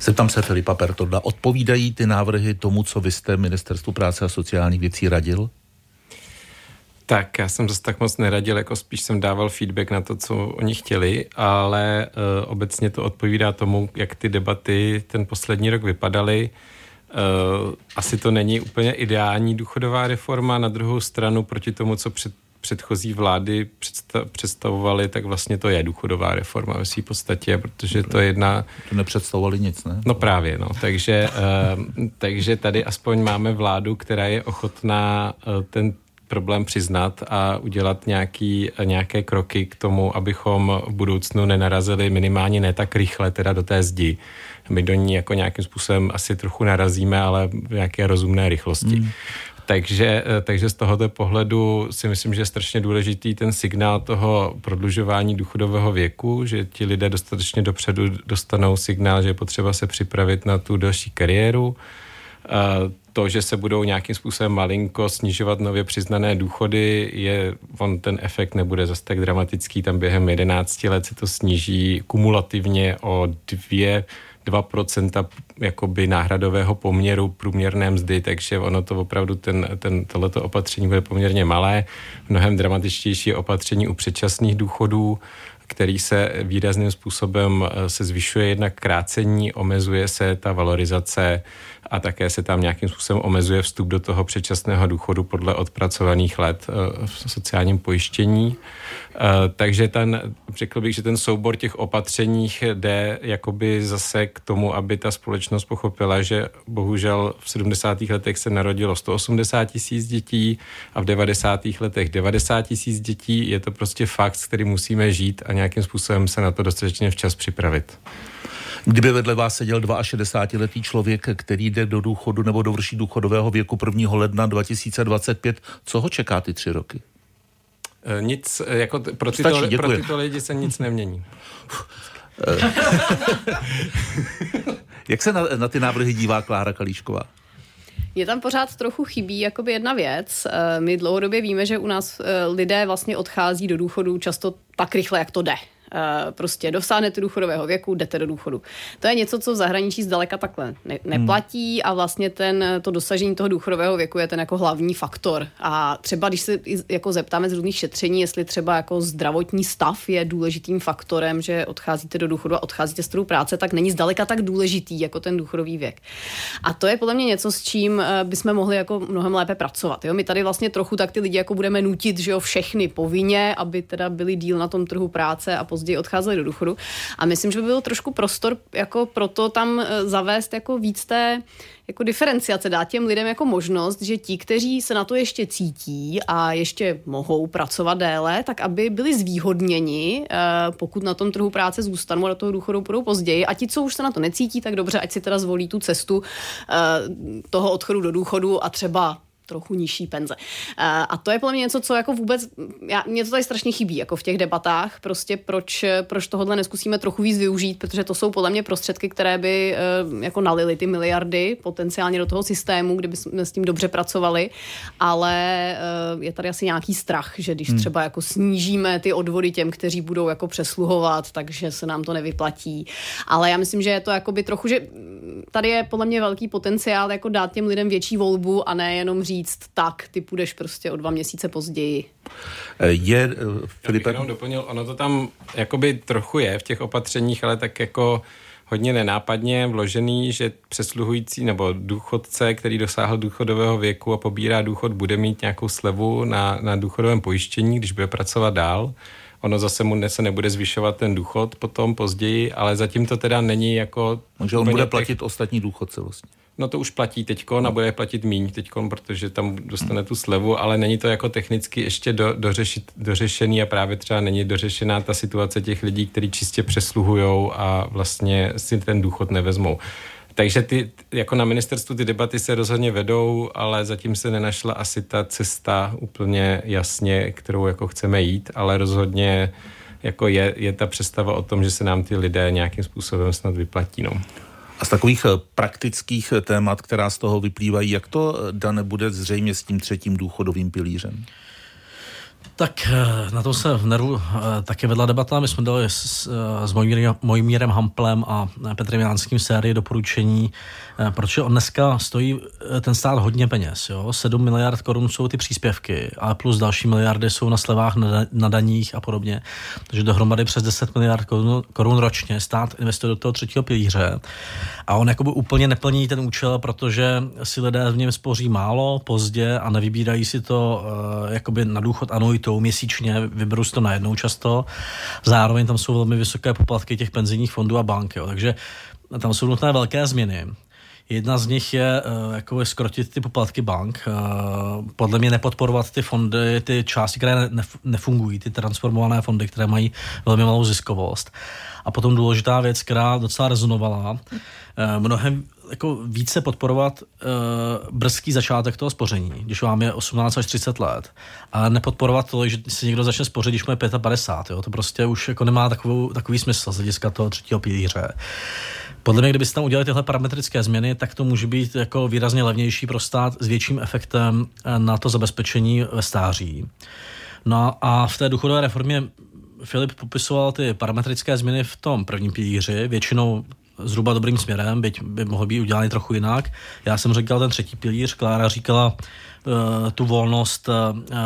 Zeptám se Filipa Pertoda, odpovídají ty návrhy tomu, co vy jste Ministerstvu práce a sociálních věcí radil? Tak, já jsem zase tak moc neradil, jako spíš jsem dával feedback na to, co oni chtěli, ale uh, obecně to odpovídá tomu, jak ty debaty ten poslední rok vypadaly. Uh, asi to není úplně ideální důchodová reforma, na druhou stranu proti tomu, co před předchozí vlády představovaly, tak vlastně to je důchodová reforma ve své podstatě, protože to je jedna... To nepředstavovali nic, ne? No právě, no. Takže, uh, takže tady aspoň máme vládu, která je ochotná uh, ten problém přiznat a udělat nějaký, nějaké kroky k tomu, abychom v budoucnu nenarazili minimálně ne tak rychle teda do té zdi. My do ní jako nějakým způsobem asi trochu narazíme, ale v nějaké rozumné rychlosti. Hmm. Takže, eh, takže z tohoto pohledu si myslím, že je strašně důležitý ten signál toho prodlužování důchodového věku, že ti lidé dostatečně dopředu dostanou signál, že je potřeba se připravit na tu další kariéru. To, že se budou nějakým způsobem malinko snižovat nově přiznané důchody, je, on ten efekt nebude zase tak dramatický, tam během 11 let se to sníží kumulativně o dvě 2% jakoby náhradového poměru průměrné mzdy, takže ono to opravdu, ten, ten, tohleto opatření bude poměrně malé. Mnohem dramatičtější opatření u předčasných důchodů, který se výrazným způsobem eh, se zvyšuje jednak krácení, omezuje se ta valorizace a také se tam nějakým způsobem omezuje vstup do toho předčasného důchodu podle odpracovaných let eh, v sociálním pojištění. Eh, takže ten, řekl bych, že ten soubor těch opatřeních jde jakoby zase k tomu, aby ta společnost pochopila, že bohužel v 70. letech se narodilo 180 tisíc dětí a v 90. letech 90 tisíc dětí. Je to prostě fakt, s kterým musíme žít a nějakým způsobem se na to dostatečně včas připravit. Kdyby vedle vás seděl 62-letý člověk, který jde do důchodu nebo dovrší důchodového věku 1. ledna 2025, co ho čeká ty tři roky? E, nic, e, jako pro tyto, Stačí, pro tyto lidi se nic nemění. Jak se na, na ty návrhy dívá Klára Kalíšková? Mně tam pořád trochu chybí jakoby jedna věc. E, my dlouhodobě víme, že u nás lidé vlastně odchází do důchodu často tak rychle, jak to jde. Eh, prostě dosáhnete důchodového věku, jdete do důchodu. To je něco, co v zahraničí zdaleka takhle ne- hmm. neplatí a vlastně ten, to dosažení toho důchodového věku je ten jako hlavní faktor. A třeba když se jako zeptáme z různých šetření, jestli třeba jako zdravotní stav je důležitým faktorem, že odcházíte do důchodu a odcházíte z trhu práce, tak není zdaleka tak důležitý jako ten důchodový věk. A to je podle mě něco, s čím eh, bychom mohli jako mnohem lépe pracovat. Jo? My tady vlastně trochu tak ty lidi jako budeme nutit, že jo, všechny povinně, aby teda byli díl na tom trhu práce a později odcházeli do důchodu. A myslím, že by byl trošku prostor jako proto tam eh, zavést jako víc té jako diferenciace, dát těm lidem jako možnost, že ti, kteří se na to ještě cítí a ještě mohou pracovat déle, tak aby byli zvýhodněni, eh, pokud na tom trhu práce zůstanou a do toho důchodu budou později. A ti, co už se na to necítí, tak dobře, ať si teda zvolí tu cestu eh, toho odchodu do důchodu a třeba trochu nižší penze. Eh, a to je podle mě něco, co jako vůbec, já, mě to tady strašně chybí, jako v těch debatách, prostě proč, proč tohle neskusíme trochu víc využít, protože to jsou podle mě prostředky, které by eh, jako nalily ty miliardy potenciálně do toho systému, kdyby jsme s tím dobře pracovali, ale eh, je tady asi nějaký strach, že když hmm. třeba jako snížíme ty odvody těm, kteří budou jako přesluhovat, takže se nám to nevyplatí. Ale já myslím, že je to jako by trochu, že tady je podle mě velký potenciál jako dát těm lidem větší volbu a ne jenom říct, tak, ty půjdeš prostě o dva měsíce později. Je, Filipe... Já bych doplnil, ono to tam jakoby trochu je v těch opatřeních, ale tak jako hodně nenápadně vložený, že přesluhující nebo důchodce, který dosáhl důchodového věku a pobírá důchod, bude mít nějakou slevu na, na důchodovém pojištění, když bude pracovat dál. Ono zase mu se nebude zvyšovat ten důchod potom později, ale zatím to teda není jako... Takže on bude platit těch... ostatní důchodce vlastně. no to už platí teďkon a bude platit míň teďkon, protože tam dostane tu slevu, ale není to jako technicky ještě do, dořešit, dořešený a právě třeba není dořešená ta situace těch lidí, kteří čistě přesluhují a vlastně si ten důchod nevezmou. Takže ty, jako na ministerstvu ty debaty se rozhodně vedou, ale zatím se nenašla asi ta cesta úplně jasně, kterou jako chceme jít, ale rozhodně jako je, je ta představa o tom, že se nám ty lidé nějakým způsobem snad vyplatí. No. A z takových eh, praktických eh, témat, která z toho vyplývají, jak to, eh, Dane, bude zřejmě s tím třetím důchodovým pilířem? Tak eh, na to se v Neru eh, také vedla debata. My jsme dali s, s Mojmírem Hamplem a Petrem Jánským sérii doporučení, eh, protože on dneska stojí ten stát hodně peněz. Jo? 7 miliard korun jsou ty příspěvky, ale plus další miliardy jsou na slevách, na, daních a podobně. Takže dohromady přes 10 miliard korun, korun ročně stát investuje do toho třetího pilíře. A on jakoby úplně neplní ten účel, protože si lidé v něm spoří málo, pozdě a nevybírají si to uh, jakoby na důchod anuitu tou měsíčně, vyberu si to najednou často. Zároveň tam jsou velmi vysoké poplatky těch penzijních fondů a bank. Jo. Takže tam jsou nutné velké změny. Jedna z nich je uh, jako skrotit ty poplatky bank, uh, podle mě nepodporovat ty fondy, ty části, které nefungují, ty transformované fondy, které mají velmi malou ziskovost. A potom důležitá věc, která docela rezonovala, uh, mnohem jako více podporovat uh, brzký začátek toho spoření, když vám je 18 až 30 let, a nepodporovat to, že si někdo začne spořit, když mu je 55. Jo? To prostě už jako nemá takovou, takový smysl z hlediska toho třetího pilíře. Podle mě, kdybyste tam udělali tyhle parametrické změny, tak to může být jako výrazně levnější pro stát s větším efektem eh, na to zabezpečení ve stáří. No a v té důchodové reformě Filip popisoval ty parametrické změny v tom prvním pilíři. Většinou zhruba dobrým směrem, byť by mohl být udělaný trochu jinak. Já jsem říkal ten třetí pilíř, Klára říkala uh, tu volnost, uh,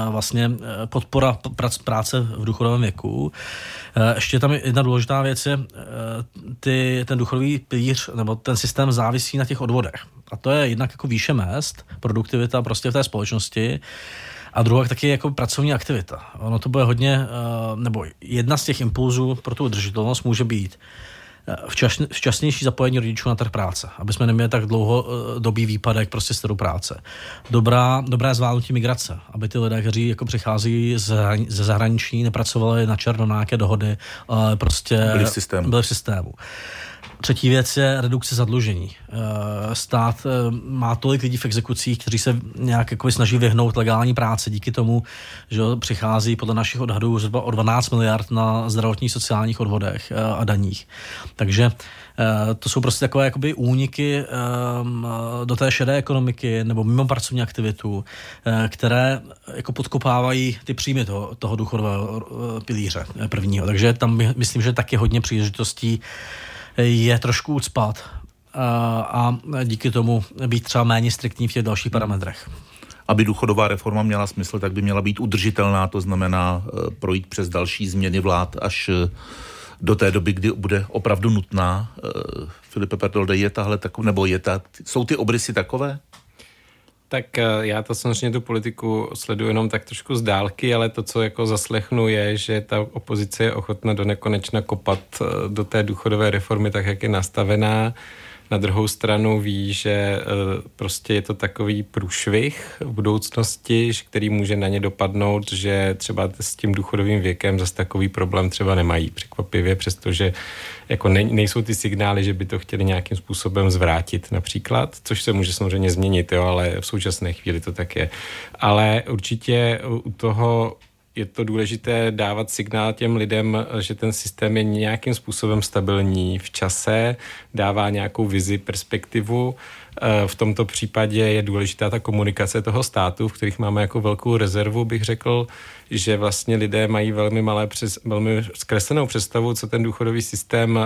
vlastně uh, podpora prac, práce v důchodovém věku. Uh, ještě tam jedna důležitá věc je, ty, ten důchodový pilíř nebo ten systém závisí na těch odvodech. A to je jednak jako výše mest, produktivita prostě v té společnosti. A druhá taky jako pracovní aktivita. Ono to bude hodně, nebo jedna z těch impulzů pro tu udržitelnost může být včas, včasnější zapojení rodičů na trh práce, aby jsme neměli tak dlouho eh, dobý výpadek prostě z práce. Dobrá, dobré zvládnutí migrace, aby ty lidé, kteří jako přichází z, ze zahraničí, nepracovali na černo na nějaké dohody, ale prostě byli v systému. Byli v systému. Třetí věc je redukce zadlužení. Eh, stát eh, má tolik lidí v exekucích, kteří se nějak jako snaží vyhnout legální práci díky tomu, že přichází podle našich odhadů zhruba o 12 miliard na zdravotních sociálních odvodech eh, a daních. Takže to jsou prostě takové jakoby úniky do té šedé ekonomiky nebo mimo pracovní aktivitu, které jako podkopávají ty příjmy toho, toho důchodového pilíře prvního. Takže tam myslím, že taky hodně příležitostí je trošku ucpat a díky tomu být třeba méně striktní v těch dalších parametrech. Aby důchodová reforma měla smysl, tak by měla být udržitelná, to znamená e, projít přes další změny vlád až e, do té doby, kdy bude opravdu nutná. E, Filipe Perdolde, je tahle taková, nebo je ta, jsou ty obrysy takové? Tak eh, já to samozřejmě tu politiku sleduji jenom tak trošku z dálky, ale to, co jako zaslechnu, je, že ta opozice je ochotna do nekonečna kopat eh, do té důchodové reformy tak, jak je nastavená na druhou stranu ví, že eh, prostě je to takový průšvih v budoucnosti, který může na ně dopadnout, že třeba s tím důchodovým věkem zase takový problém třeba nemají překvapivě, přestože jako ne, nejsou ty signály, že by to chtěli nějakým způsobem zvrátit například, což se může samozřejmě změnit, jo, ale v současné chvíli to tak je. Ale určitě u toho je to důležité dávat signál těm lidem, že ten systém je nějakým způsobem stabilní v čase, dává nějakou vizi, perspektivu. Eh, v tomto případě je důležitá ta komunikace toho státu, v kterých máme jako velkou rezervu, bych řekl, že vlastně lidé mají velmi malé, přes, velmi zkreslenou představu, co ten důchodový systém uh,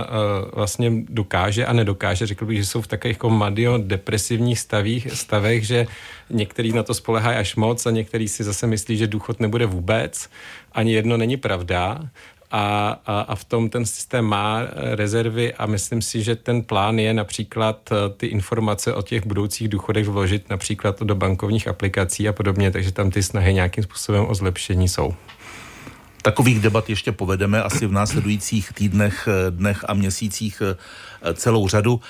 vlastně dokáže a nedokáže. Řekl bych, že jsou v takových jako madio depresivních stavích, stavech, že některý na to spolehají až moc a některý si zase myslí, že důchod nebude vůbec. Ani jedno není pravda a, a, a v tom ten systém má rezervy a myslím si, že ten plán je například eh, ty informace o těch budoucích důchodech vložit například do bankovních aplikací a podobně, takže tam ty snahy nějakým způsobem o zlepšení jsou. Takových debat ještě povedeme asi v následujících týdnech, dnech a měsících eh, celou řadu.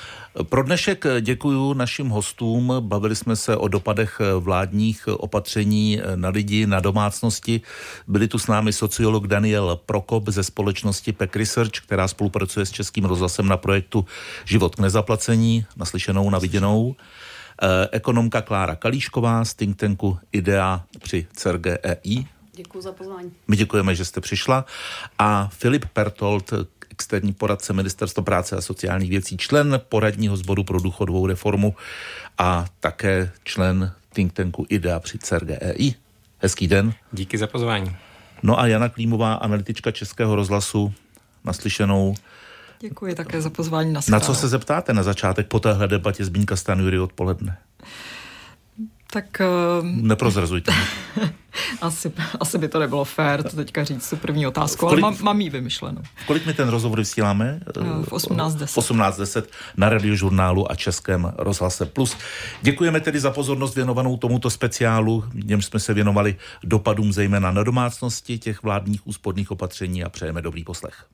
Pro dnešek děkuji našim hostům. Bavili jsme se o dopadech vládních opatření na lidi, na domácnosti. Byli tu s námi sociolog Daniel Prokop ze společnosti PEC Research, která spolupracuje s Českým rozhlasem na projektu Život k nezaplacení, naslyšenou, na viděnou. Eh, ekonomka Klára Kalíšková z think tanku IDEA při CERGEI. Děkuji za pozvání. My děkujeme, že jste přišla. A Filip Pertold, externí poradce Ministerstva práce a sociálních věcí, člen poradního sboru pro důchodovou reformu a také člen think tanku IDEA při CERGEI. Hezký den. Díky za pozvání. No a Jana Klímová, analytička Českého rozhlasu, naslyšenou. Děkuji také za pozvání na Na co se zeptáte na začátek po téhle debatě Zbínka Stanjury odpoledne? Tak... Uh, Neprozrazujte. asi, asi by to nebylo fér to teďka říct, tu první otázku, kolik, ale mám, mám jí vymyšlenou. V kolik mi ten rozhovor vysíláme? Uh, v 18.10. V 18.10 na radiožurnálu a Českém rozhlase Plus. Děkujeme tedy za pozornost věnovanou tomuto speciálu, němž jsme se věnovali dopadům zejména na domácnosti těch vládních úspodných opatření a přejeme dobrý poslech.